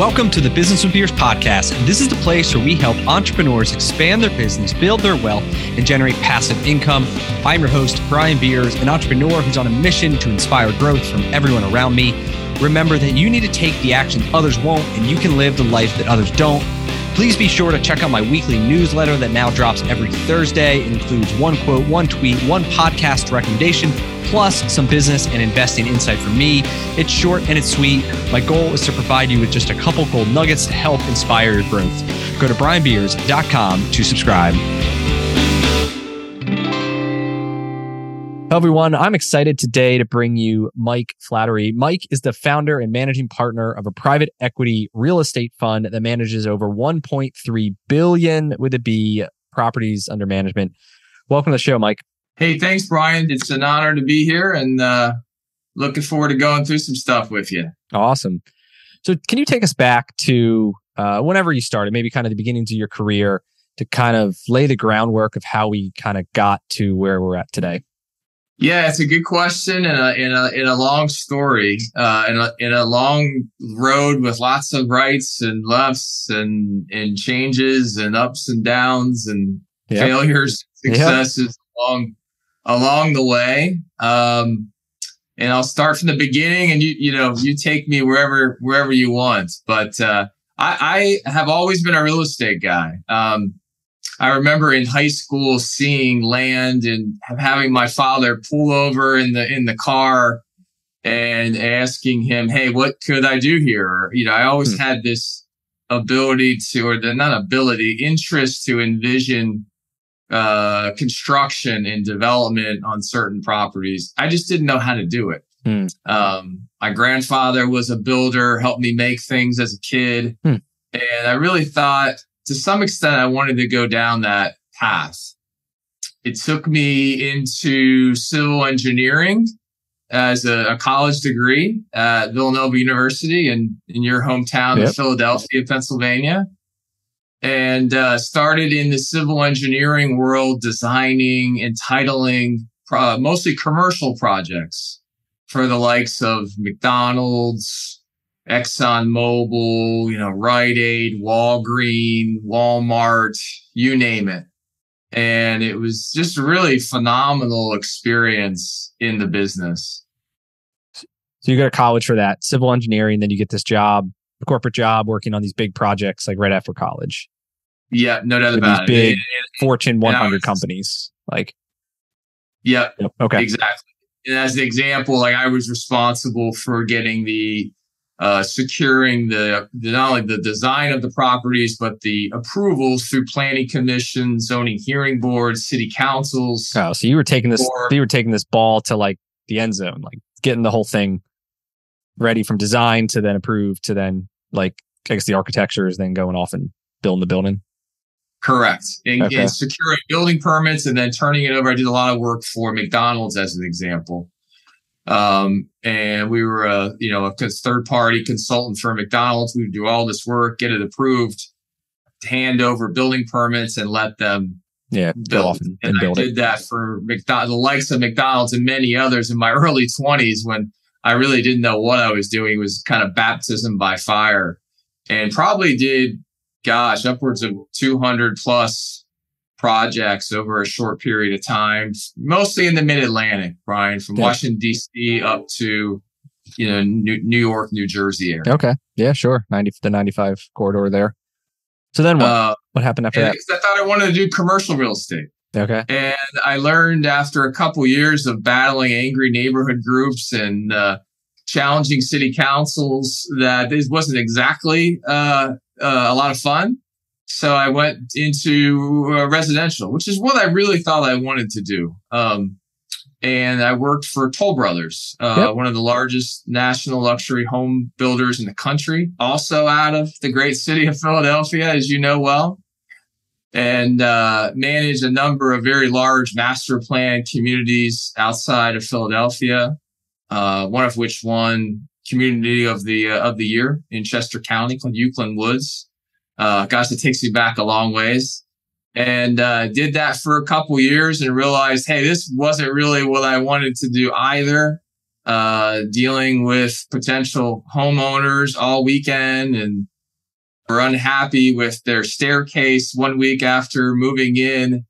Welcome to the Business with Beers podcast. This is the place where we help entrepreneurs expand their business, build their wealth, and generate passive income. I'm your host, Brian Beers, an entrepreneur who's on a mission to inspire growth from everyone around me. Remember that you need to take the action others won't, and you can live the life that others don't. Please be sure to check out my weekly newsletter that now drops every Thursday. It includes one quote, one tweet, one podcast recommendation, plus some business and investing insight from me. It's short and it's sweet. My goal is to provide you with just a couple gold nuggets to help inspire your growth. Go to brianbeers.com to subscribe. Hello, everyone. I'm excited today to bring you Mike Flaherty. Mike is the founder and managing partner of a private equity real estate fund that manages over 1.3 billion with a B properties under management. Welcome to the show, Mike. Hey, thanks, Brian. It's an honor to be here and uh, looking forward to going through some stuff with you. Awesome. So, can you take us back to uh, whenever you started, maybe kind of the beginnings of your career, to kind of lay the groundwork of how we kind of got to where we're at today? Yeah, it's a good question and a in a in a long story, uh, in a in a long road with lots of rights and lefts and and changes and ups and downs and yep. failures, successes yep. along along the way. Um, and I'll start from the beginning, and you you know you take me wherever wherever you want. But uh, I, I have always been a real estate guy. Um, I remember in high school seeing land and having my father pull over in the in the car and asking him, "Hey, what could I do here?" You know, I always hmm. had this ability to, or the not ability, interest to envision uh, construction and development on certain properties. I just didn't know how to do it. Hmm. Um, my grandfather was a builder, helped me make things as a kid, hmm. and I really thought to some extent, I wanted to go down that path. It took me into civil engineering as a, a college degree at Villanova University in, in your hometown yep. of Philadelphia, Pennsylvania. And uh, started in the civil engineering world, designing, entitling mostly commercial projects for the likes of McDonald's, Exxon Mobil, you know, Rite Aid, Walgreen, Walmart, you name it. And it was just a really phenomenal experience in the business. So you go to college for that civil engineering, then you get this job, a corporate job working on these big projects like right after college. Yeah, no doubt about these it. Big Fortune 100 was, companies. Like, yeah, yep, okay. Exactly. And as an example, like I was responsible for getting the uh, securing the, the, not only the design of the properties but the approvals through planning commission, zoning hearing boards, city councils. Oh, so you were taking this or, you were taking this ball to like the end zone, like getting the whole thing ready from design to then approved to then like I guess the architecture is then going off and building the building. Correct. And, okay. and securing building permits and then turning it over. I did a lot of work for McDonald's as an example. Um, and we were a, you know, a third party consultant for McDonald's. We would do all this work, get it approved, hand over building permits and let them yeah, build. And, and build I did it. that for McDonald's, the likes of McDonald's and many others in my early twenties when I really didn't know what I was doing. It was kind of baptism by fire and probably did, gosh, upwards of 200 plus projects over a short period of time, mostly in the mid Atlantic, Brian, from yeah. Washington, D.C. up to, you know, New, New, York, New Jersey area. Okay. Yeah, sure. 90, the 95 corridor there. So then what, uh, what happened after that? I thought I wanted to do commercial real estate. Okay. And I learned after a couple years of battling angry neighborhood groups and uh, challenging city councils that this wasn't exactly uh, uh a lot of fun. So I went into uh, residential, which is what I really thought I wanted to do. Um, and I worked for Toll Brothers, uh, yep. one of the largest national luxury home builders in the country, also out of the great city of Philadelphia, as you know well, and uh, managed a number of very large master plan communities outside of Philadelphia. Uh, one of which won Community of the uh, of the Year in Chester County called Euclid Woods. Uh, gosh, it takes me back a long ways. And uh, did that for a couple years and realized, hey, this wasn't really what I wanted to do either. uh, dealing with potential homeowners all weekend and were unhappy with their staircase one week after moving in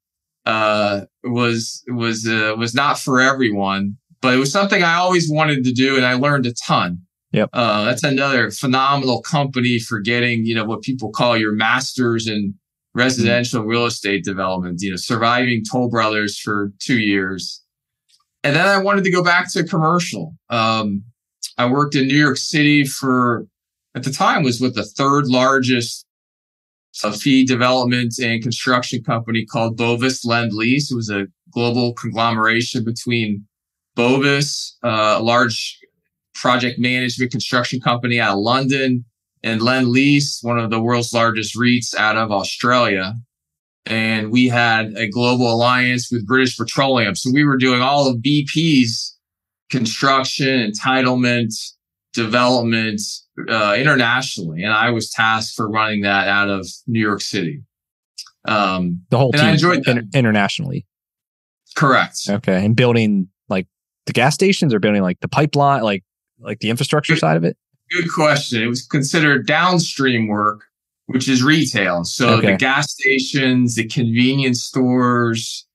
uh, was was uh, was not for everyone, but it was something I always wanted to do, and I learned a ton. Yep. Uh, that's another phenomenal company for getting, you know, what people call your masters in residential real estate development, you know, surviving Toll Brothers for two years. And then I wanted to go back to commercial. Um, I worked in New York City for, at the time was with the third largest fee development and construction company called Bovis Lend Lease. It was a global conglomeration between Bovis, uh, a large project management construction company out of London, and Lend Lease, one of the world's largest REITs out of Australia. And we had a global alliance with British Petroleum. So we were doing all of BP's construction, entitlement, development uh, internationally. And I was tasked for running that out of New York City. Um, the whole team I enjoyed that. internationally. Correct. Okay. And building like the gas stations or building like the pipeline, like like the infrastructure good, side of it? Good question. It was considered downstream work, which is retail. So okay. the gas stations, the convenience stores.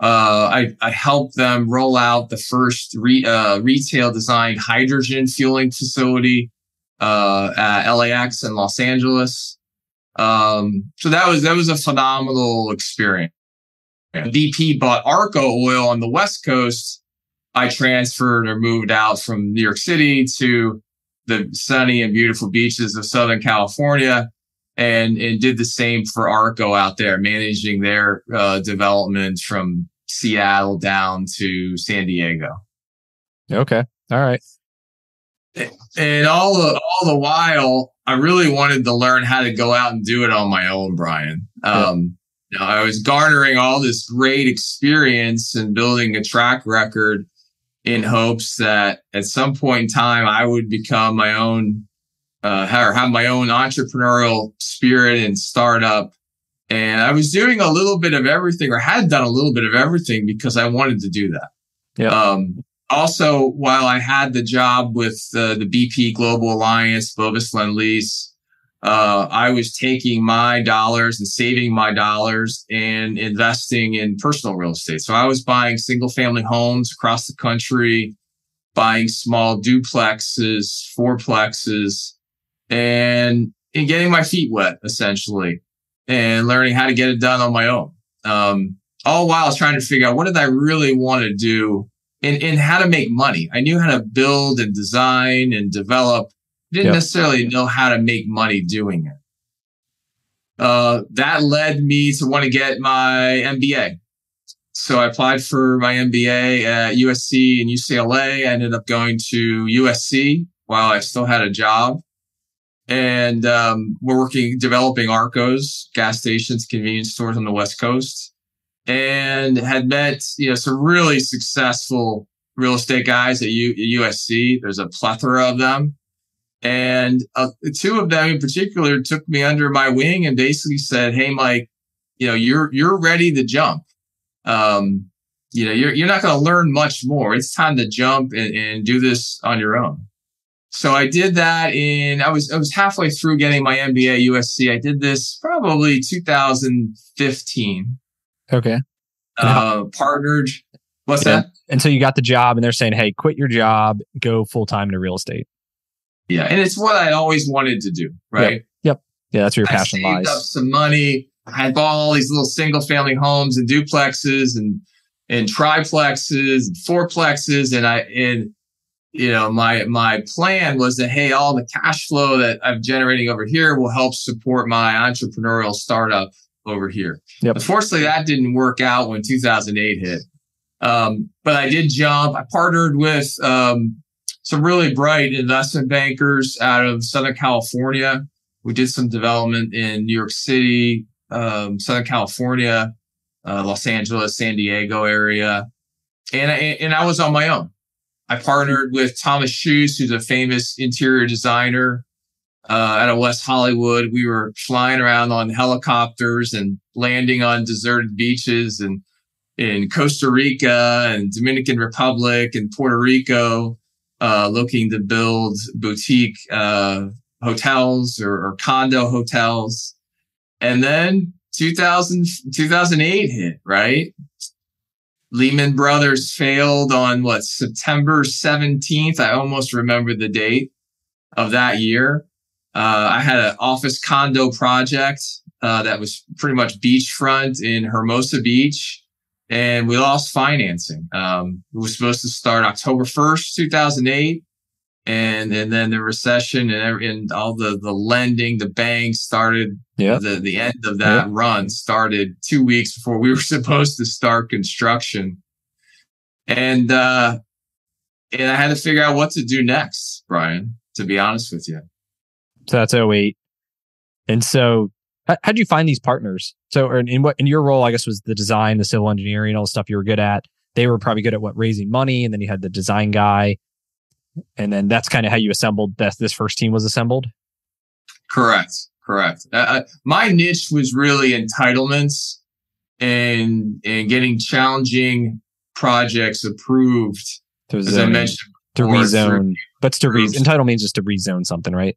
Uh, I, I helped them roll out the first re, uh, retail designed hydrogen fueling facility uh, at LAX in Los Angeles. Um, so that was that was a phenomenal experience. BP bought Arco Oil on the West Coast I transferred or moved out from New York City to the sunny and beautiful beaches of Southern California and, and did the same for Arco out there, managing their uh, development from Seattle down to San Diego. Okay. All right. And all the, all the while, I really wanted to learn how to go out and do it on my own, Brian. Um, you know, I was garnering all this great experience and building a track record in hopes that at some point in time I would become my own uh, or have my own entrepreneurial spirit and startup. And I was doing a little bit of everything or had done a little bit of everything because I wanted to do that. Yeah. Um, also, while I had the job with uh, the BP Global Alliance, Bovis Lend Lease, uh, I was taking my dollars and saving my dollars and investing in personal real estate. So I was buying single family homes across the country, buying small duplexes, fourplexes, and, and getting my feet wet essentially and learning how to get it done on my own. Um, all while I was trying to figure out what did I really want to do and, and how to make money. I knew how to build and design and develop didn't yep. necessarily know how to make money doing it. Uh, that led me to want to get my MBA. So I applied for my MBA at USC and UCLA. I ended up going to USC while I still had a job. And um, we're working developing Arcos, gas stations, convenience stores on the West Coast, and had met you know some really successful real estate guys at, U- at USC. There's a plethora of them. And uh, two of them in particular took me under my wing and basically said, Hey, Mike, you know, you're, you're ready to jump. Um, you know, you're, you're not going to learn much more. It's time to jump and, and do this on your own. So I did that in, I was, I was halfway through getting my MBA USC. I did this probably 2015. Okay. Uh, partnered. What's that? And so you got the job and they're saying, Hey, quit your job, go full time to real estate. Yeah, and it's what I always wanted to do, right? Yep. yep. Yeah, that's where your passion I saved lies. up some money. I bought all these little single family homes and duplexes and and triplexes and fourplexes, and I and you know my my plan was that hey, all the cash flow that I'm generating over here will help support my entrepreneurial startup over here. Yep. Unfortunately, that didn't work out when 2008 hit. Um, but I did jump. I partnered with um, some really bright investment bankers out of Southern California. We did some development in New York City, um, Southern California, uh, Los Angeles, San Diego area. And I, and I was on my own. I partnered with Thomas Schoos, who's a famous interior designer uh, out of West Hollywood. We were flying around on helicopters and landing on deserted beaches and in Costa Rica and Dominican Republic and Puerto Rico uh, looking to build boutique uh, hotels or, or, condo hotels. And then 2000, 2008 hit, right? Lehman Brothers failed on what, September 17th? I almost remember the date of that year. Uh, I had an office condo project uh, that was pretty much beachfront in Hermosa Beach, and we lost financing. Um, it was supposed to start October 1st, 2008. And, and then the recession and, and all the, the lending, the banks started, yeah. the, the end of that yeah. run started two weeks before we were supposed to start construction. And, uh, and I had to figure out what to do next, Brian, to be honest with you. So that's 08. And so how do you find these partners? So in what in your role, I guess was the design, the civil engineering, all the stuff you were good at. They were probably good at what raising money, and then you had the design guy, and then that's kind of how you assembled that this first team was assembled. Correct, correct. Uh, uh my niche was really entitlements and and getting challenging projects approved. as I mentioned, to rezone, but to re- entitle means just to rezone something, right?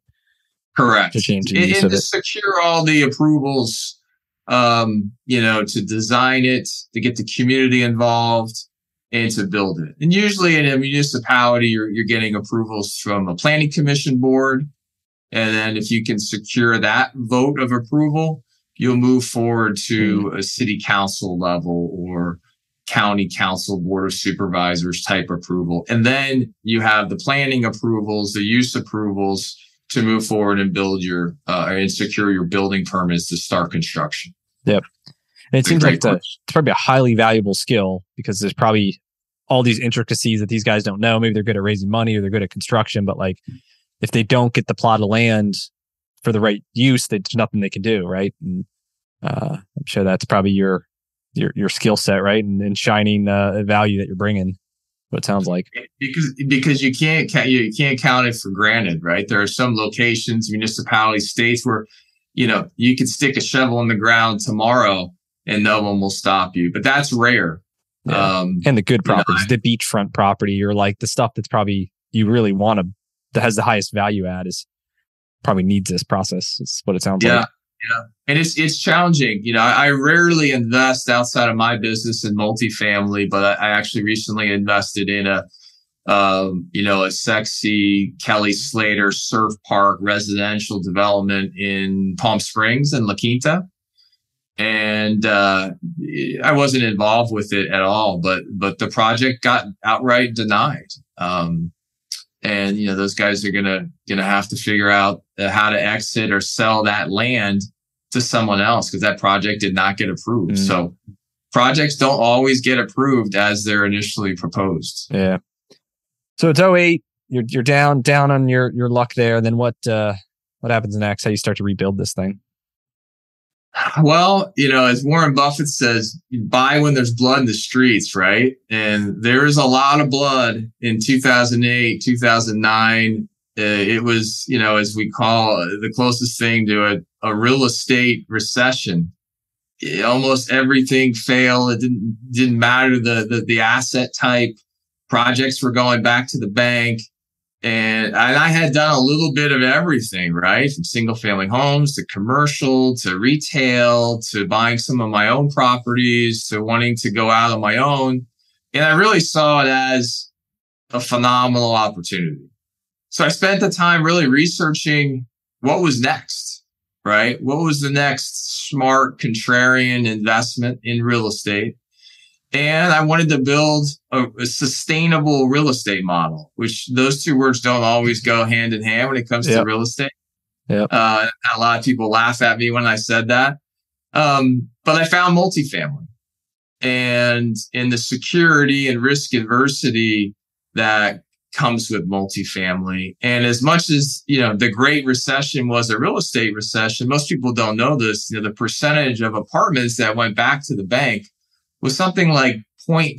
Correct. To change the use and, and to secure all the approvals, um, you know, to design it, to get the community involved, and to build it. And usually in a municipality, you're, you're getting approvals from a planning commission board. And then if you can secure that vote of approval, you'll move forward to mm. a city council level or county council board of supervisors type approval. And then you have the planning approvals, the use approvals, to move forward and build your uh, and secure your building permits to start construction. Yep. And it seems like it's, it's probably a highly valuable skill because there's probably all these intricacies that these guys don't know. Maybe they're good at raising money or they're good at construction, but like if they don't get the plot of land for the right use, there's nothing they can do, right? And uh, I'm sure that's probably your your your skill set, right? And, and shining uh, value that you're bringing what it sounds like because because you can't you can't count it for granted right there are some locations municipalities states where you know you could stick a shovel in the ground tomorrow and no one will stop you but that's rare yeah. um, and the good properties know, the beachfront property or like the stuff that's probably you really want to that has the highest value add is probably needs this process it's what it sounds yeah. like yeah. And it's it's challenging. You know, I, I, rarely invest outside of my business in multifamily, but I, I actually recently invested in a um, you know, a sexy Kelly Slater surf park residential development in Palm Springs and La Quinta. And uh, I wasn't involved with it at all, but but the project got outright denied. Um, and you know those guys are gonna gonna have to figure out uh, how to exit or sell that land to someone else because that project did not get approved. Mm. So projects don't always get approved as they're initially proposed. Yeah. So it's 08. You're you're down down on your your luck there. Then what uh what happens next? How you start to rebuild this thing? Well, you know, as Warren Buffett says, buy when there's blood in the streets, right? And there is a lot of blood in 2008, 2009. Uh, it was, you know, as we call the closest thing to a, a real estate recession. It, almost everything failed. It didn't didn't matter the, the the asset type. Projects were going back to the bank. And I had done a little bit of everything, right? From single family homes to commercial to retail to buying some of my own properties to wanting to go out on my own. And I really saw it as a phenomenal opportunity. So I spent the time really researching what was next, right? What was the next smart contrarian investment in real estate? And I wanted to build a, a, sustainable real estate model, which those two words don't always go hand in hand when it comes yep. to real estate. Yep. Uh, a lot of people laugh at me when I said that. Um, but I found multifamily and in the security and risk adversity that comes with multifamily. And as much as, you know, the great recession was a real estate recession, most people don't know this, you know, the percentage of apartments that went back to the bank was something like 0.3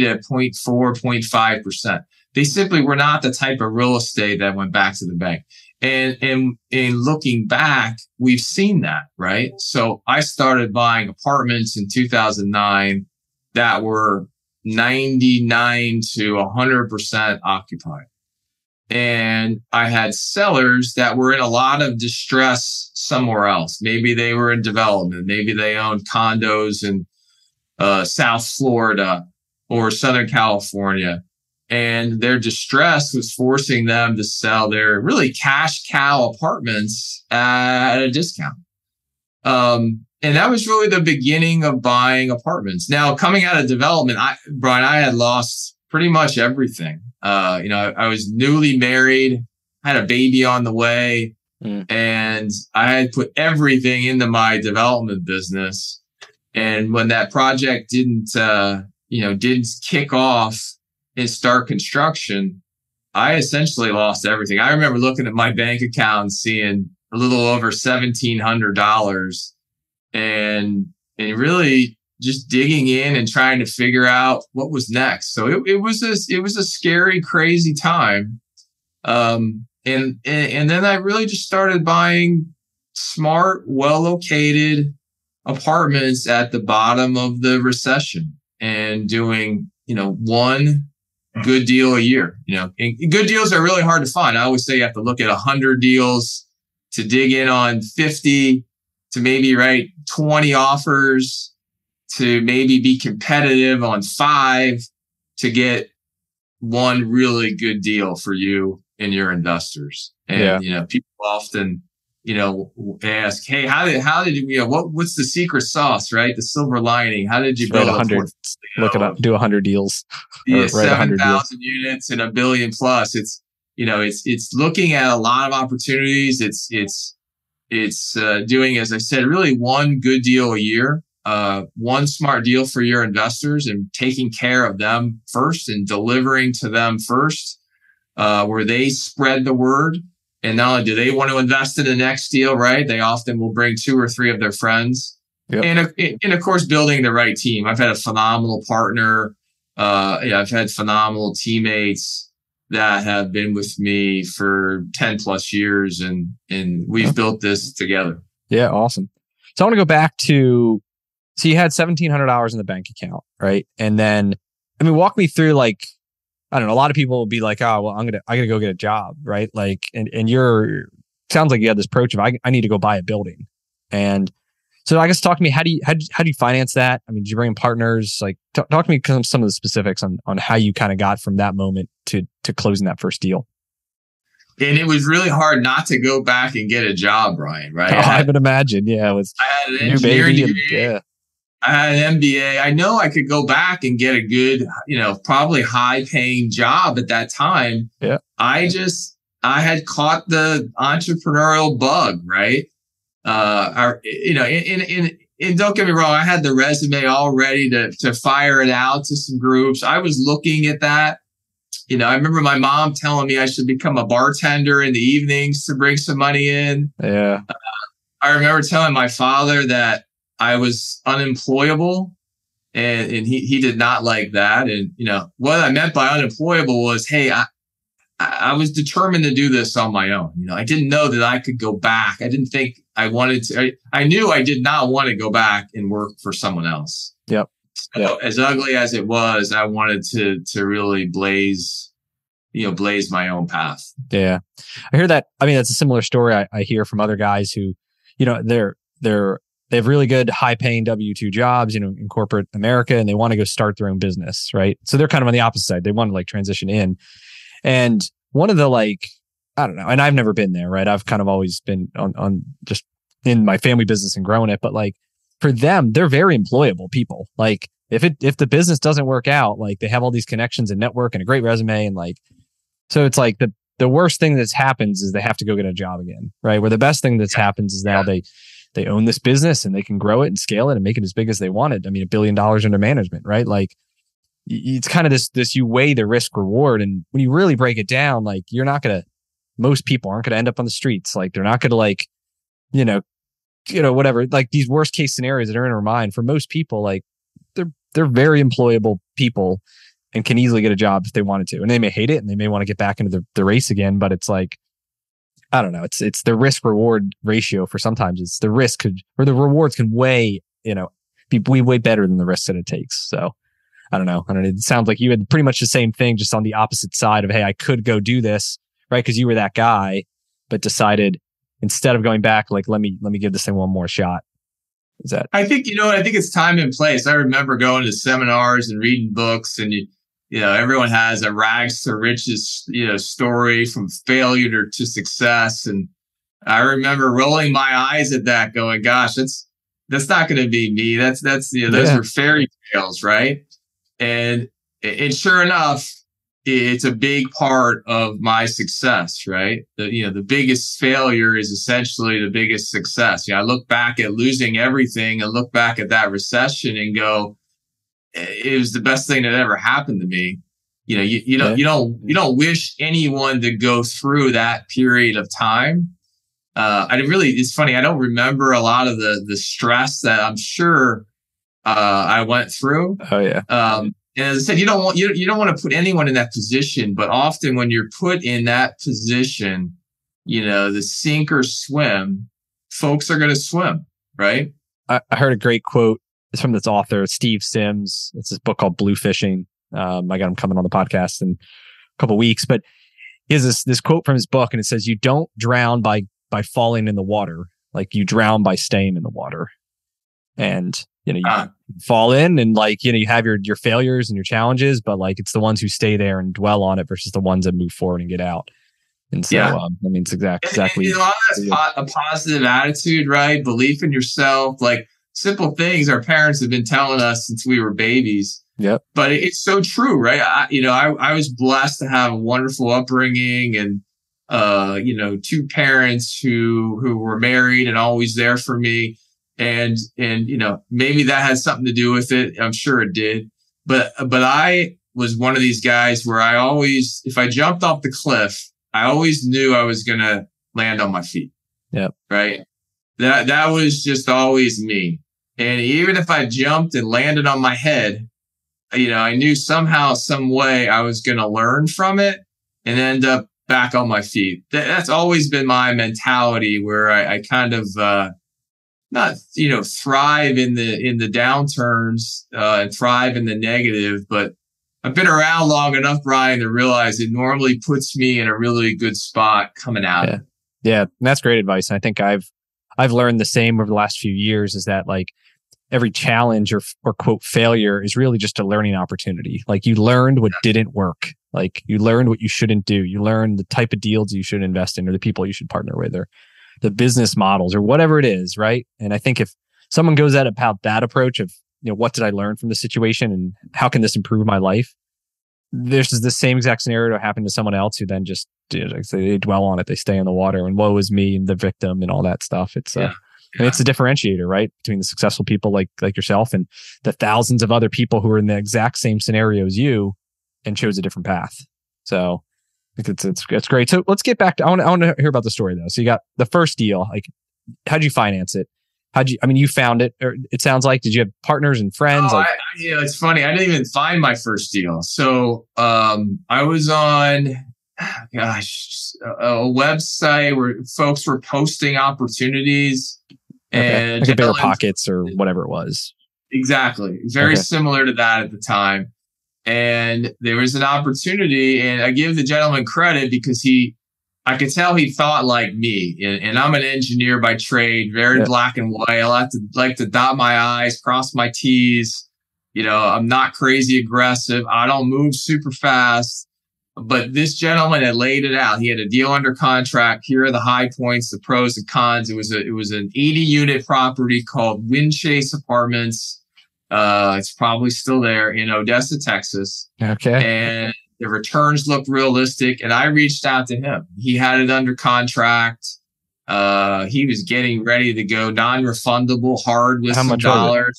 to 0.4, 0.5%. They simply were not the type of real estate that went back to the bank. And, and in looking back, we've seen that, right? So I started buying apartments in 2009 that were 99 to 100% occupied. and I had sellers that were in a lot of distress somewhere else. Maybe they were in development. Maybe they owned condos in uh, South Florida or Southern California. And their distress was forcing them to sell their really cash cow apartments at a discount. Um, and that was really the beginning of buying apartments. Now, coming out of development, I, Brian, I had lost pretty much everything. Uh, you know, I, I was newly married, had a baby on the way, mm. and I had put everything into my development business. And when that project didn't, uh, you know, didn't kick off and start construction, I essentially lost everything. I remember looking at my bank account and seeing a little over seventeen hundred dollars, and and really just digging in and trying to figure out what was next. So it, it was a it was a scary, crazy time. Um, and, and and then I really just started buying smart, well located apartments at the bottom of the recession and doing you know one good deal a year. You know, and good deals are really hard to find. I always say you have to look at hundred deals to dig in on fifty to maybe write 20 offers to maybe be competitive on five to get one really good deal for you and your investors. And, yeah. you know, people often, you know, ask, Hey, how did, how did you, you know, what, what's the secret sauce, right? The silver lining. How did you build a hundred, look it up, do a hundred deals, yeah, 7,000 units and a billion plus. It's, you know, it's, it's looking at a lot of opportunities. It's, it's, it's uh, doing, as I said, really one good deal a year uh, one smart deal for your investors and taking care of them first and delivering to them first, uh, where they spread the word. And not only do they want to invest in the next deal, right? They often will bring two or three of their friends. Yep. And, and of course, building the right team. I've had a phenomenal partner. Uh, yeah, I've had phenomenal teammates that have been with me for 10 plus years and, and we've built this together. Yeah. Awesome. So I want to go back to so you had seventeen hundred dollars in the bank account, right? And then, I mean, walk me through like, I don't know. A lot of people will be like, "Oh, well, I'm gonna, I gotta go get a job," right? Like, and and you're sounds like you had this approach of, I, I need to go buy a building, and so I guess talk to me. How do you how do, how do you finance that? I mean, did you bring in partners? Like, t- talk to me some some of the specifics on on how you kind of got from that moment to to closing that first deal and it was really hard not to go back and get a job, Brian. Right? Oh, I, had, I would imagine. Yeah, it was. I had an engineering degree. yeah. I had an MBA. I know I could go back and get a good, you know, probably high paying job at that time. Yeah. I just, I had caught the entrepreneurial bug, right? Uh, I, you know, in, in, in, don't get me wrong, I had the resume all ready to, to fire it out to some groups. I was looking at that. You know, I remember my mom telling me I should become a bartender in the evenings to bring some money in. Yeah. Uh, I remember telling my father that I was unemployable and, and he, he did not like that. And, you know, what I meant by unemployable was, Hey, I, I was determined to do this on my own. You know, I didn't know that I could go back. I didn't think I wanted to, I, I knew I did not want to go back and work for someone else. Yep. So yep. as ugly as it was, I wanted to, to really blaze, you know, blaze my own path. Yeah. I hear that. I mean, that's a similar story I, I hear from other guys who, you know, they're, they're they have really good high paying W 2 jobs, you know, in corporate America, and they want to go start their own business, right? So they're kind of on the opposite side. They want to like transition in. And one of the like, I don't know, and I've never been there, right? I've kind of always been on, on just in my family business and growing it, but like for them, they're very employable people. Like if it, if the business doesn't work out, like they have all these connections and network and a great resume and like, so it's like the, the worst thing that's happens is they have to go get a job again, right? Where the best thing that's happens is now they, they own this business and they can grow it and scale it and make it as big as they wanted. I mean, a billion dollars under management, right? Like it's kind of this, this you weigh the risk reward. And when you really break it down, like you're not going to, most people aren't going to end up on the streets. Like they're not going to like, you know, you know, whatever, like these worst case scenarios that are in our mind for most people, like they're, they're very employable people and can easily get a job if they wanted to. And they may hate it and they may want to get back into the, the race again, but it's like, I don't know. It's it's the risk reward ratio for sometimes it's the risk could or the rewards can weigh you know be way way better than the risk that it takes. So I don't know. I don't. It sounds like you had pretty much the same thing, just on the opposite side of hey, I could go do this right? Because you were that guy, but decided instead of going back, like let me let me give this thing one more shot. Is that? I think you know. I think it's time and place. I remember going to seminars and reading books, and you, you know, everyone has a rags to riches, you know, story from failure to success. And I remember rolling my eyes at that, going, "Gosh, that's that's not going to be me. That's that's you know, those yeah. are fairy tales, right?" And and sure enough, it's a big part of my success, right? The, you know, the biggest failure is essentially the biggest success. Yeah, I look back at losing everything and look back at that recession and go, it was the best thing that ever happened to me. You know, you, you don't, yeah. you don't, you don't wish anyone to go through that period of time. Uh, I really, it's funny. I don't remember a lot of the, the stress that I'm sure, uh, I went through. Oh yeah. Um, and as I said, you don't want you, you don't want to put anyone in that position, but often when you're put in that position, you know, the sink or swim, folks are going to swim, right? I, I, heard a great quote. It's from this author, Steve Sims. It's this book called Blue Fishing. Um, I got him coming on the podcast in a couple weeks, but he has this this quote from his book, and it says, "You don't drown by by falling in the water, like you drown by staying in the water." And you know, you uh, fall in and like, you know, you have your, your failures and your challenges, but like it's the ones who stay there and dwell on it versus the ones that move forward and get out. And so, yeah. um, I mean, it's exactly, exactly. And, and, you know, that's po- a positive attitude, right? Belief in yourself, like simple things our parents have been telling us since we were babies. Yep. But it's so true, right? I, you know, I, I was blessed to have a wonderful upbringing and, uh, you know, two parents who, who were married and always there for me and and you know maybe that has something to do with it. I'm sure it did. But but i was one of these guys where i always if i jumped off the cliff i always knew i was going to land on my feet. Yeah right? That that was just always me. And even if i jumped and landed on my head you know i knew somehow some way i was going to learn from it and end up back on my feet. That, that's always been my mentality where i, I kind of uh, not you know thrive in the in the downturns uh, and thrive in the negative, but I've been around long enough, Brian, to realize it normally puts me in a really good spot coming out. Yeah, yeah, that's great advice. And I think I've I've learned the same over the last few years. Is that like every challenge or or quote failure is really just a learning opportunity. Like you learned what didn't work. Like you learned what you shouldn't do. You learned the type of deals you should invest in or the people you should partner with or the business models or whatever it is, right? And I think if someone goes at about that approach of, you know, what did I learn from the situation and how can this improve my life? This is the same exact scenario to happen to someone else who then just they dwell on it, they stay in the water, and woe is me and the victim and all that stuff. It's uh, yeah. Yeah. it's a differentiator, right, between the successful people like like yourself and the thousands of other people who are in the exact same scenario as you and chose a different path. So it's, it's, it's great. So let's get back to, I want, I want to hear about the story though. So you got the first deal. Like, how'd you finance it? How'd you, I mean, you found it, or it sounds like, did you have partners and friends? Oh, like, I, know, it's funny. I didn't even find my first deal. So, um, I was on, gosh, a, website where folks were posting opportunities okay. and like Bigger Pockets or whatever it was. Exactly. Very okay. similar to that at the time and there was an opportunity and i give the gentleman credit because he i could tell he thought like me. And, and i'm an engineer by trade very yeah. black and white. I like to like to dot my i's cross my t's. You know i'm not crazy aggressive. I don't move super fast. But this gentleman had laid it out. He had a deal under contract. Here are the high points the pros and cons. It was a it was an 80 unit property called windchase apartments uh, it's probably still there in Odessa, Texas. Okay. And the returns look realistic. And I reached out to him. He had it under contract. Uh, he was getting ready to go non-refundable, hard with how some dollars.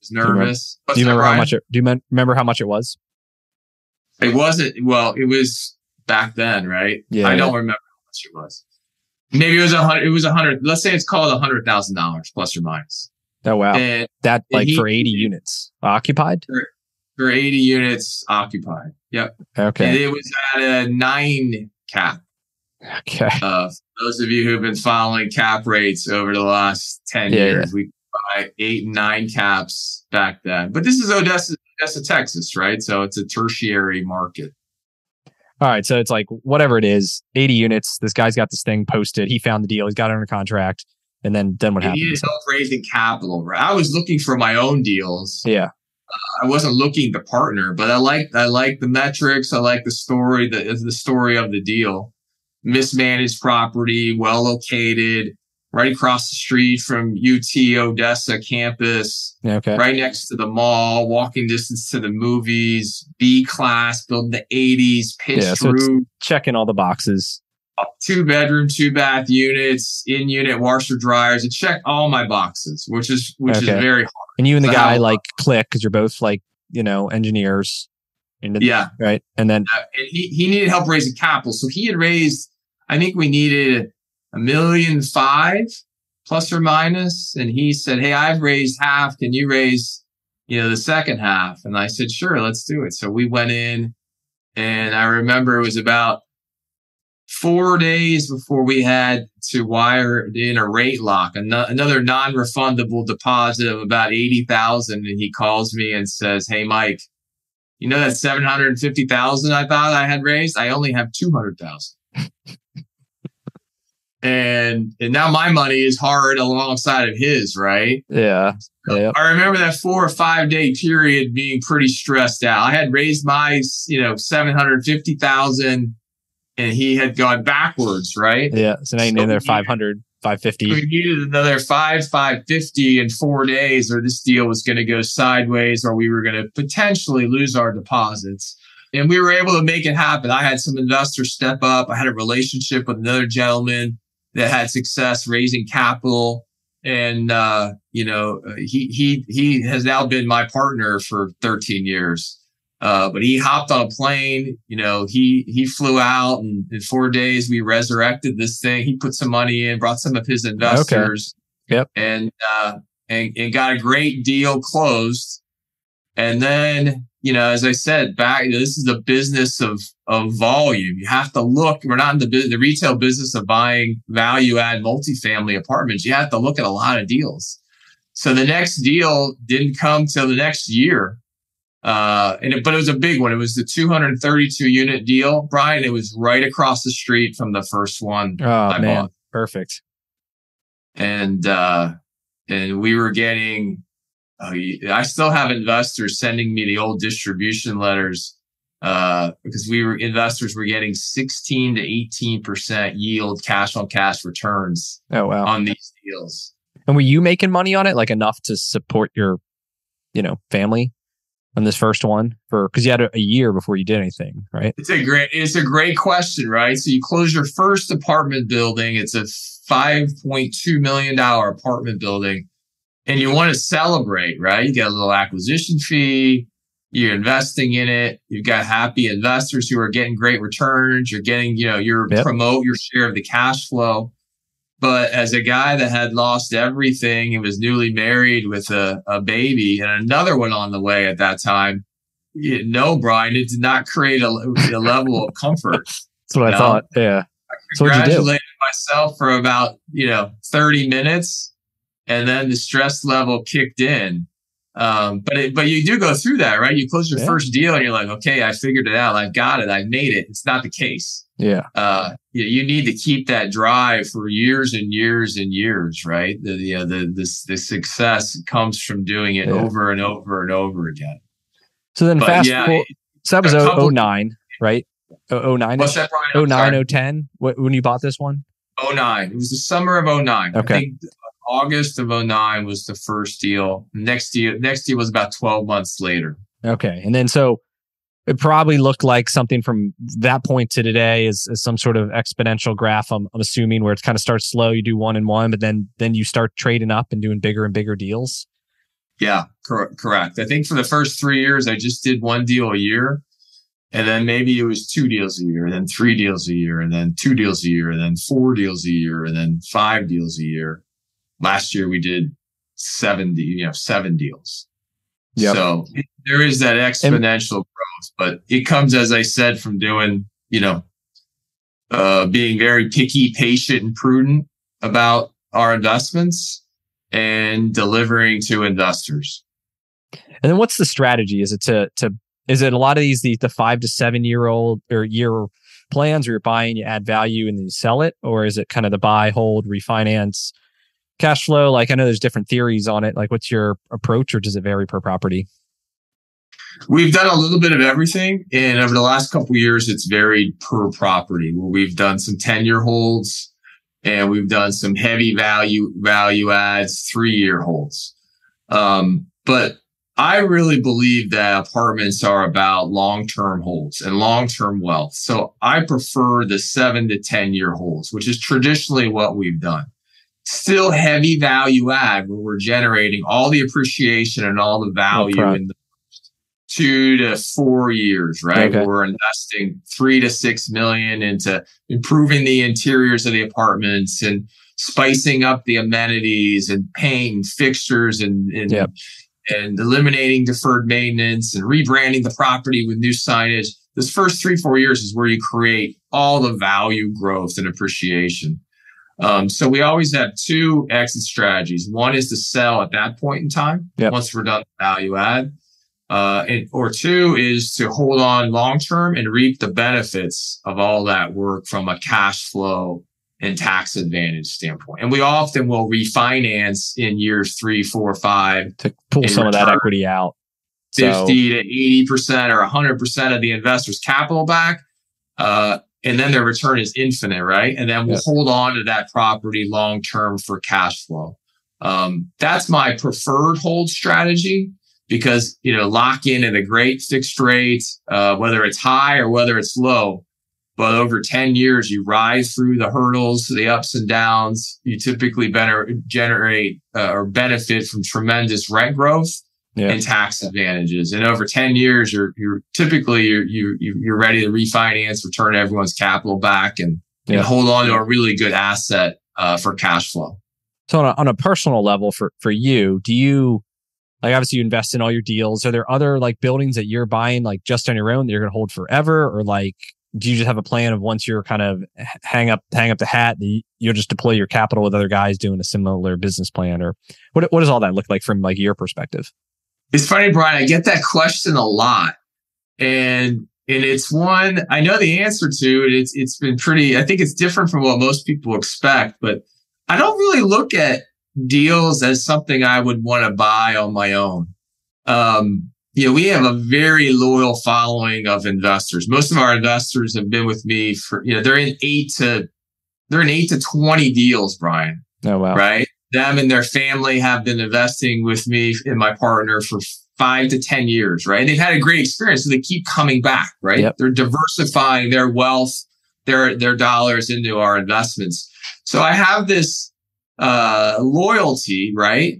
Was, was nervous. Do you remember, do you remember how much? It, do you remember how much it was? It wasn't. Well, it was back then, right? Yeah. I don't remember how much it was. Maybe it was a hundred. It was a hundred. Let's say it's called a hundred thousand dollars plus or minus. Oh wow! And, that like he, for eighty units occupied. For, for, eighty units occupied. Yep. Okay. And it was at a nine cap. Okay. Uh, those of you who've been following cap rates over the last ten yeah, years, yeah. we buy eight and nine caps back then. But this is Odessa, Odessa, Texas, right? So it's a tertiary market. All right, so it's like whatever it is, 80 units. This guy's got this thing posted. He found the deal. He's got it under contract. And then then what happened He happens? needed help raising capital. Right? I was looking for my own deals. Yeah. Uh, I wasn't looking to partner, but I like I like the metrics. I like the story, the the story of the deal. Mismanaged property, well located, right across the street from UT Odessa campus, Okay. right next to the mall, walking distance to the movies, B class, built in the 80s, pitched Yeah, so Checking all the boxes. Two bedroom, two bath units, in unit washer dryers. It checked all my boxes, which is which Okay. is very hard. And you and the So guy like click because you're both like, you know, engineers. And yeah. Right. And then Uh, and he, he needed help raising capital. So he had raised, I think we needed a million five plus or minus. And he said, Hey, I've raised half. Can you raise, you know, the second half? And I said, sure, let's do it. So we went in and I remember it was about four days before we had to wire in a rate lock, ano- another non-refundable deposit of about 80,000. And he calls me and says, Hey, Mike, you know that 750,000 I thought I had raised? I only have 200,000. and and now my money is hard alongside of his, right? yeah. Yeah. I remember that 4 or 5 day period being pretty stressed out. I had raised my, you know, 750,000 and he had gone backwards, right? Yeah. So now you So need we- 500, 550. We needed another five, five fifty in four days, or this deal was going to go sideways, or we were going to potentially lose our deposits. And we were able to make it happen. I had some investors step up. I had a relationship with another gentleman that had success raising capital, and uh, you know, he he he has now been my partner for 13 years. Uh, but he hopped on a plane, you know, he, he flew out and in four days we resurrected this thing. He put some money in, brought some of his investors. Yep. And, uh, and, and got a great deal closed. And then, you know, as I said, back, this is the business of, of volume. You have to look, we're not in the, bu- the retail business of buying value add multifamily apartments. You have to look at a lot of deals. So the next deal didn't come till the next year. Uh, and it, but it was a big one. It was the 232 unit deal, Brian. It was right across the street from the first one Oh, I man. bought, Perfect. and uh, and we were getting. Uh, I still have investors sending me the old distribution letters uh, because we were investors were getting 16 to 18 percent yield, cash on cash returns Oh, wow. on these deals. And were you making money on it, like enough to support your, you know, family on this first one for because you had a, a year before you did anything, right? It's a great it's a great question, right? So you close your first apartment building. It's a five point two million dollar apartment building, and you want to celebrate, right? You get a little acquisition fee. You're investing in it. You've got happy investors who are getting great returns. You're getting, you know, you're Yep. promote your share of the cash flow. But as a guy that had lost everything and was newly married with a, a baby and another one on the way at that time, you no, Brian, it did not create a, a level of comfort. That's what I No. thought. Yeah. What'd? Congratulated myself for about, you know, 30 minutes and then the stress level kicked in. Um, but it, but you do go through that, right? You close your Yeah. first deal and you're like, okay, I figured it out. I've got it. I've made it. It's not the case. Yeah. Uh, you, you need to keep that drive for years and years and years, right? The, you know, the, this, the success comes from doing it Yeah. over and over and over again. So then But fast yeah, forward. So that was a o- couple- 09, right? O- 09? What's that, Brian? 09, 010? When you bought this one? 09. It was the summer of 09. Okay. August of 09 was the first deal. Next deal, next deal was about 12 months later. Okay. And then so it probably looked like something from that point to today is, is some sort of exponential graph. I'm, I'm assuming where it kind of starts slow. You do one and one, but then then you start trading up and doing bigger and bigger deals. Yeah, cor- correct. I think for the first three years, I just did one deal a year. And then maybe it was two deals a year, and then three deals a year, and then two deals a year, and then four deals a year, and then five deals a year. Last year we did seven, you know, seven deals. Yep. So there is that exponential growth, but it comes, as I said, from doing, you know, uh, being very picky, patient, and prudent about our investments and delivering to investors. And then what's the strategy? Is it to to is it a lot of these the, the five to seven year old or year plans where you're buying, you add value and then you sell it? Or is it kind of the buy, hold, refinance, cash flow? Like I know there's different theories on it. Like what's your approach or does it vary per property? We've done a little bit of everything. And over the last couple years, it's varied per property where we've done some 10 year holds and we've done some heavy value, value adds, three year holds. Um, but I really believe that apartments are about long term holds and long term wealth. So I prefer the seven to 10 year holds, which is traditionally what we've done. Still heavy value add where we're generating all the appreciation and all the value no in the two to four years, right? Okay. We're investing three to six million into improving the interiors of the apartments and spicing up the amenities and paint fixtures and, and, yep. and eliminating deferred maintenance and rebranding the property with new signage. This first three, four years is where you create all the value growth and appreciation. Um, so we always have two exit strategies. One is to sell at that point in time yep. once we're done value add. Uh, and, or two is to hold on long term and reap the benefits of all that work from a cash flow and tax advantage standpoint. And we often will refinance in years three, four, five to pull some of that equity out. 50 so. to 80% or 100% of the investor's capital back. Uh, and then their return is infinite, right? And then we'll hold on to that property long term for cash flow. Um, that's my preferred hold strategy because you know lock in at a great fixed rate, uh, whether it's high or whether it's low. But over 10 years, you rise through the hurdles, the ups and downs. You typically better generate uh, or benefit from tremendous rent growth yeah. and tax advantages. And over 10 years, you're, you're typically, you're, you, you're ready to refinance, return everyone's capital back and, yeah. and hold on to a really good asset uh, for cash flow. So on a, on a personal level for, for you, do you, like obviously you invest in all your deals. Are there other like buildings that you're buying like just on your own that you're going to hold forever, or like do you just have a plan of once you're kind of hang up hang up the hat, you'll just deploy your capital with other guys doing a similar business plan, or what what does all that look like from like your perspective? It's funny, Brian. I get that question a lot, and and it's one I know the answer to it. It's it's been pretty. I think it's different from what most people expect, but I don't really look at deals as something I would want to buy on my own. Um, you know, we have a very loyal following of investors. Most of our investors have been with me for, you know, they're in eight to, they're in eight to 20 deals, Brian. Oh, wow. Right. Them and their family have been investing with me and my partner for five to 10 years. Right. And they've had a great experience. So they keep coming back. Right. Yep. They're diversifying their wealth, their, their dollars into our investments. So I have this uh, loyalty, right?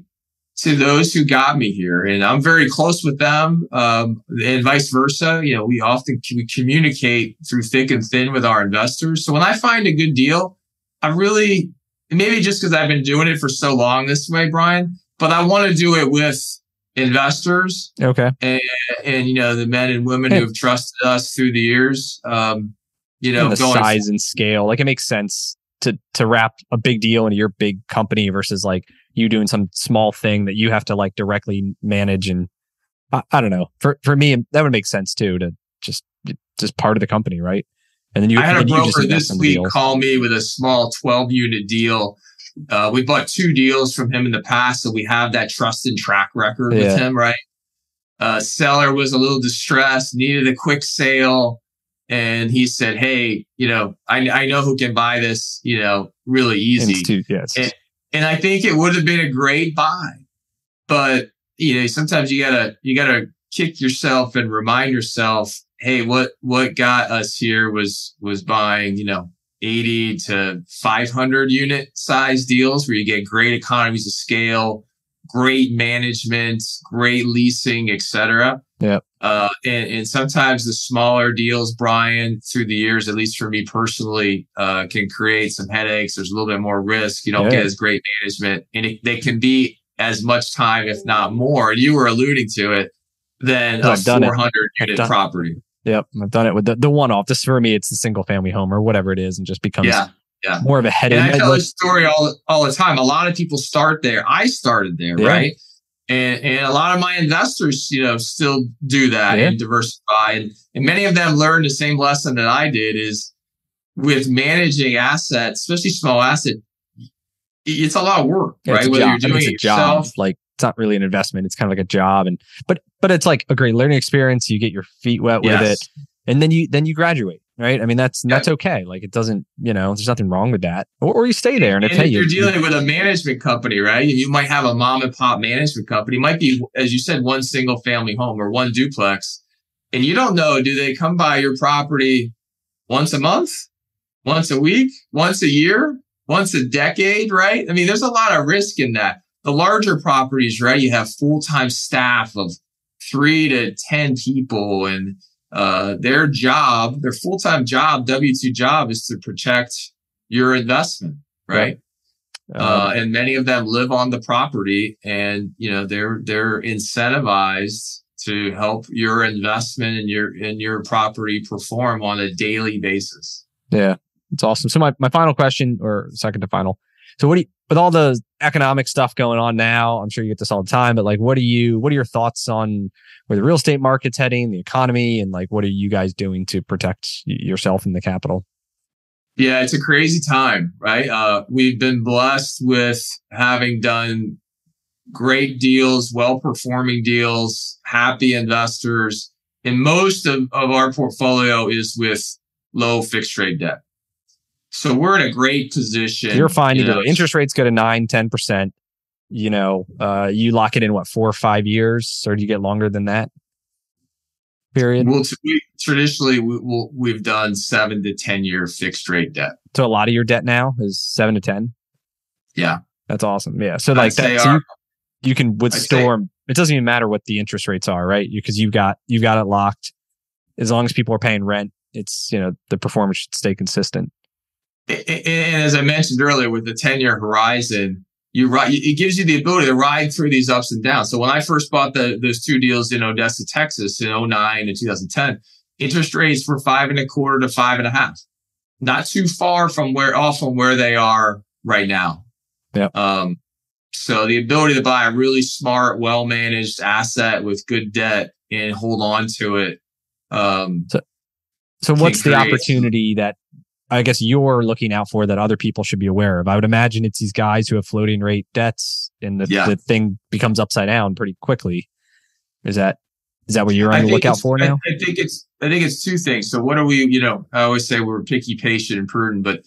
To those who got me here. And I'm very close with them. Um, and vice versa. You know, we often we communicate through thick and thin with our investors. So when I find a good deal, I really, maybe just because I've been doing it for so long this way, Brian, but I want to do it with investors. Okay. And, and, you know, the men and women hey. who have trusted us through the years. Um, you know, and the size and scale. Like it makes sense to to wrap a big deal into your big company versus like you doing some small thing that you have to like directly manage and I, I don't know for for me that would make sense too to just just part of the company right and then you I had a broker this week call me with a small 12 unit deal uh, we bought two deals from him in the past so we have that trust and track record yeah. with him right uh, seller was a little distressed needed a quick sale and he said, "Hey, you know, I, I know who can buy this, you know, really easy." yes. And, and I think it would have been a great buy, but you know, sometimes you gotta you gotta kick yourself and remind yourself, "Hey, what what got us here was was buying, you know." 80 to 500 unit size deals where you get great economies of scale, great management, great leasing, etc. Yeah. Uh, and, and, sometimes the smaller deals, Brian, through the years, at least for me personally, uh, can create some headaches. There's a little bit more risk. You don't yeah. get as great management, and it, they can be as much time, if not more. You were alluding to it than no, a 400 unit done, property. Yep, I've done it with the, the one off. This for me, it's the single family home or whatever it is, and just becomes yeah, yeah. more of a headache. And I tell this story all all the time. A lot of people start there. I started there, yeah. right? And, and a lot of my investors, you know, still do that Yeah. and diversify. And, and many of them learned the same lesson that I did is with managing assets, especially small asset, it's a lot of work, Yeah, right? Whether job. you're doing it job. yourself, Like it's not really an investment. It's kind of like a job, and but but it's like a great learning experience. You get your feet wet with it, and then you then you graduate, right? I mean, that's Yeah. that's okay. Like it doesn't, you know, there's nothing wrong with that. Or, or you stay there, and, And it's hey, if you, you're dealing with a management company, right? You might have a mom and pop management company. It might be, as you said, one single family home or one duplex. And you don't know, do they come by your property once a month, once a week, once a year, once a decade, right? I mean, there's a lot of risk in that. The larger properties, right? You have full-time staff of three to 10 people and uh, their job, their full-time job, W-2 job is to protect your investment, right? uh, um, and many of them live on the property and you know they're they're incentivized to help your investment and your in your property perform on a daily basis yeah, it's awesome. So my my final question, or second to final. So what do you, with all the economic stuff going on now? I'm sure you get this all the time, but like, what do you, what are your thoughts on where the real estate market's heading, the economy, and like, what are you guys doing to protect yourself and the capital? yeah it's a crazy time right uh, we've been blessed with having done great deals well performing deals happy investors and most of, of our portfolio is with low fixed rate debt so we're in a great position You're fine you either know, way. Interest rates go to nine, 10%. You know, uh, you lock it in what, four or five years, or do you get longer than that period? Well, t- we, traditionally we, we'll, we've done seven to ten year fixed rate debt. So a lot of your debt now is seven to 10. Yeah. That's awesome. Yeah. So like that, so our- you, you can withstorm. It doesn't even matter what the interest rates are, right? Because you've got, you've got it locked. As long as people are paying rent, it's, you know, the performance should stay consistent. And as I mentioned earlier, with the ten year horizon, you ride. It gives you the ability to ride through these ups and downs. So when I first bought the those two deals in Odessa, Texas, in 09 and 2010, interest rates were five and a quarter to five and a half. Not too far from where off from where they are right now. Yep. Um, so the ability to buy a really smart, well managed asset with good debt and hold on to it. Um, So what's the opportunity that I guess you're looking out for that other people should be aware of? I would imagine it's these guys who have floating rate debts and the, Yeah. the thing becomes upside down pretty quickly. Is that is that what you're on the lookout for I- now? I, think it's I think it's two things. So what are we? You know, I always say we're picky, patient, and prudent, but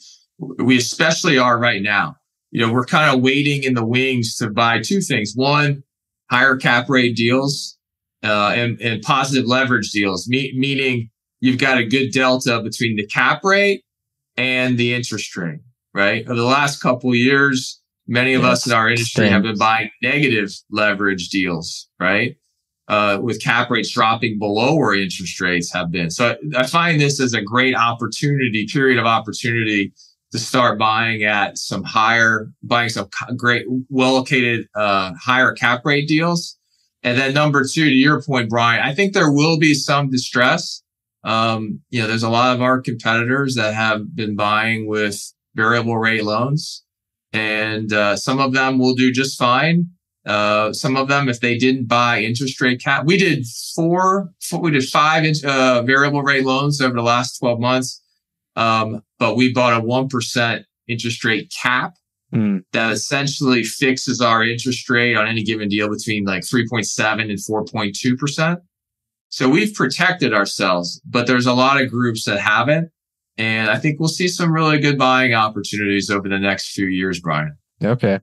we especially are right now. You know, we're kind of waiting in the wings to buy two things. One, higher cap rate deals uh, and, and positive leverage deals, me- meaning you've got a good delta between the cap rate and the interest rate. Right. Over the last couple of years, many of us in our industry have been buying negative leverage deals. Right uh, with cap rates dropping below where interest rates have been. So I, I find this as a great opportunity, period of opportunity to start buying at some higher, buying some great, well located, uh, higher cap rate deals. And then number two, to your point, Brian, I think there will be some distress. Um, you know, there's a lot of our competitors that have been buying with variable rate loans and, uh, some of them will do just fine. Uh, some of them, if they didn't buy interest rate cap, we did four, four we did five uh, variable rate loans over the last 12 months. Um, but we bought a 1% interest rate cap Hmm. that essentially fixes our interest rate on any given deal between like 3.7 and 4.2%. So we've protected ourselves, but there's a lot of groups that haven't. And I think we'll see some really good buying opportunities over the next few years, Brian. Okay.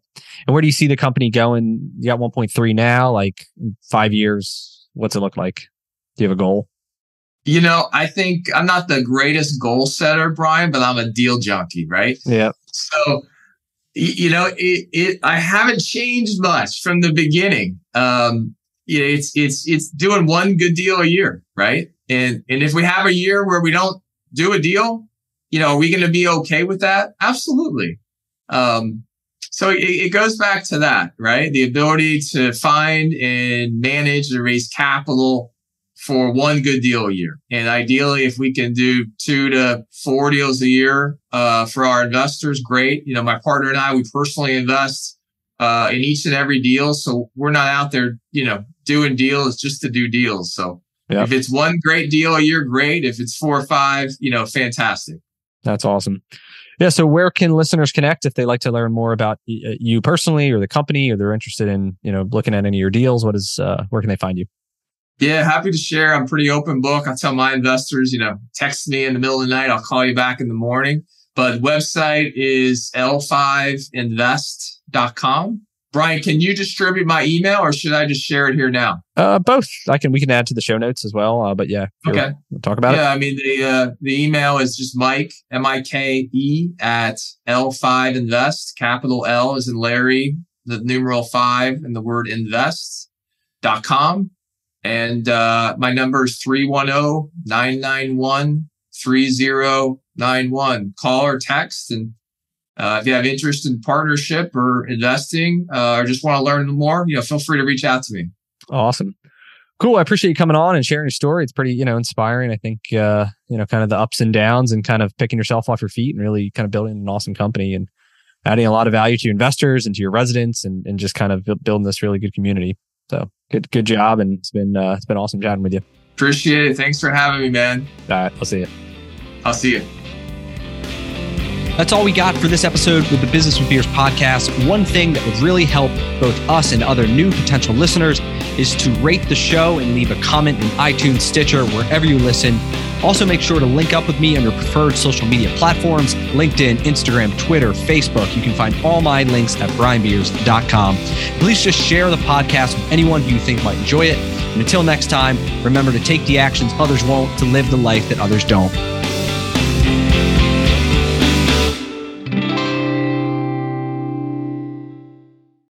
And where do you see the company going? You got 1.3 now, like five years. What's it look like? Do you have a goal? You know, I think I'm not the greatest goal setter, Brian, but I'm a deal junkie, right? Yeah. So, you know, it, it, I haven't changed much from the beginning. Um, you know, it's, it's, it's doing one good deal a year, right? And, and if we have a year where we don't do a deal, you know, are we going to be okay with that? Absolutely. Um, so it, it goes back to that, right? The ability to find and manage and raise capital for one good deal a year. And ideally, if we can do two to four deals a year uh, for our investors, great. You know, my partner and I, we personally invest uh, in each and every deal. So we're not out there, you know, doing deals just to do deals. So if it's one great deal a year, great. If it's four or five, you know, fantastic. That's awesome. Yeah. So where can listeners connect if they like to learn more about uh, you personally or the company, or they're interested in, you know, looking at any of your deals? What is, uh, where can they find you? Yeah, happy to share. I'm pretty open book. I tell my investors, you know, text me in the middle of the night. I'll call you back in the morning. But website is l5invest.com. Brian, can you distribute my email or should I just share it here now? Uh, both. I can. We can add to the show notes as well. Uh, but yeah. Okay. We'll talk about yeah, it. Yeah. I mean, the uh, the email is just Mike M I K E at L5 Invest. Capital L is in Larry, the numeral five, and the word invest dot com. And uh, my number is 310 991 3091. Call or text. And uh, if you have interest in partnership or investing uh, or just want to learn more, you know, feel free to reach out to me. Awesome. Cool. I appreciate you coming on and sharing your story. It's pretty, you know, inspiring. I think, uh, you know, kind of the ups and downs and kind of picking yourself off your feet and really kind of building an awesome company and adding a lot of value to investors and to your residents and, and just kind of building this really good community. So good, good job. And it's been, uh, it's been awesome chatting with you. Appreciate it. Thanks for having me, man. All right. I'll see you. I'll see you. That's all we got for this episode with the Business with Beers podcast. One thing that would really help both us and other new potential listeners is to rate the show and leave a comment in iTunes, Stitcher, wherever you listen. Also, make sure to link up with me on your preferred social media platforms LinkedIn, Instagram, Twitter, Facebook. You can find all my links at brianbeers.com. Please just share the podcast with anyone who you think might enjoy it. And until next time, remember to take the actions others won't to live the life that others don't.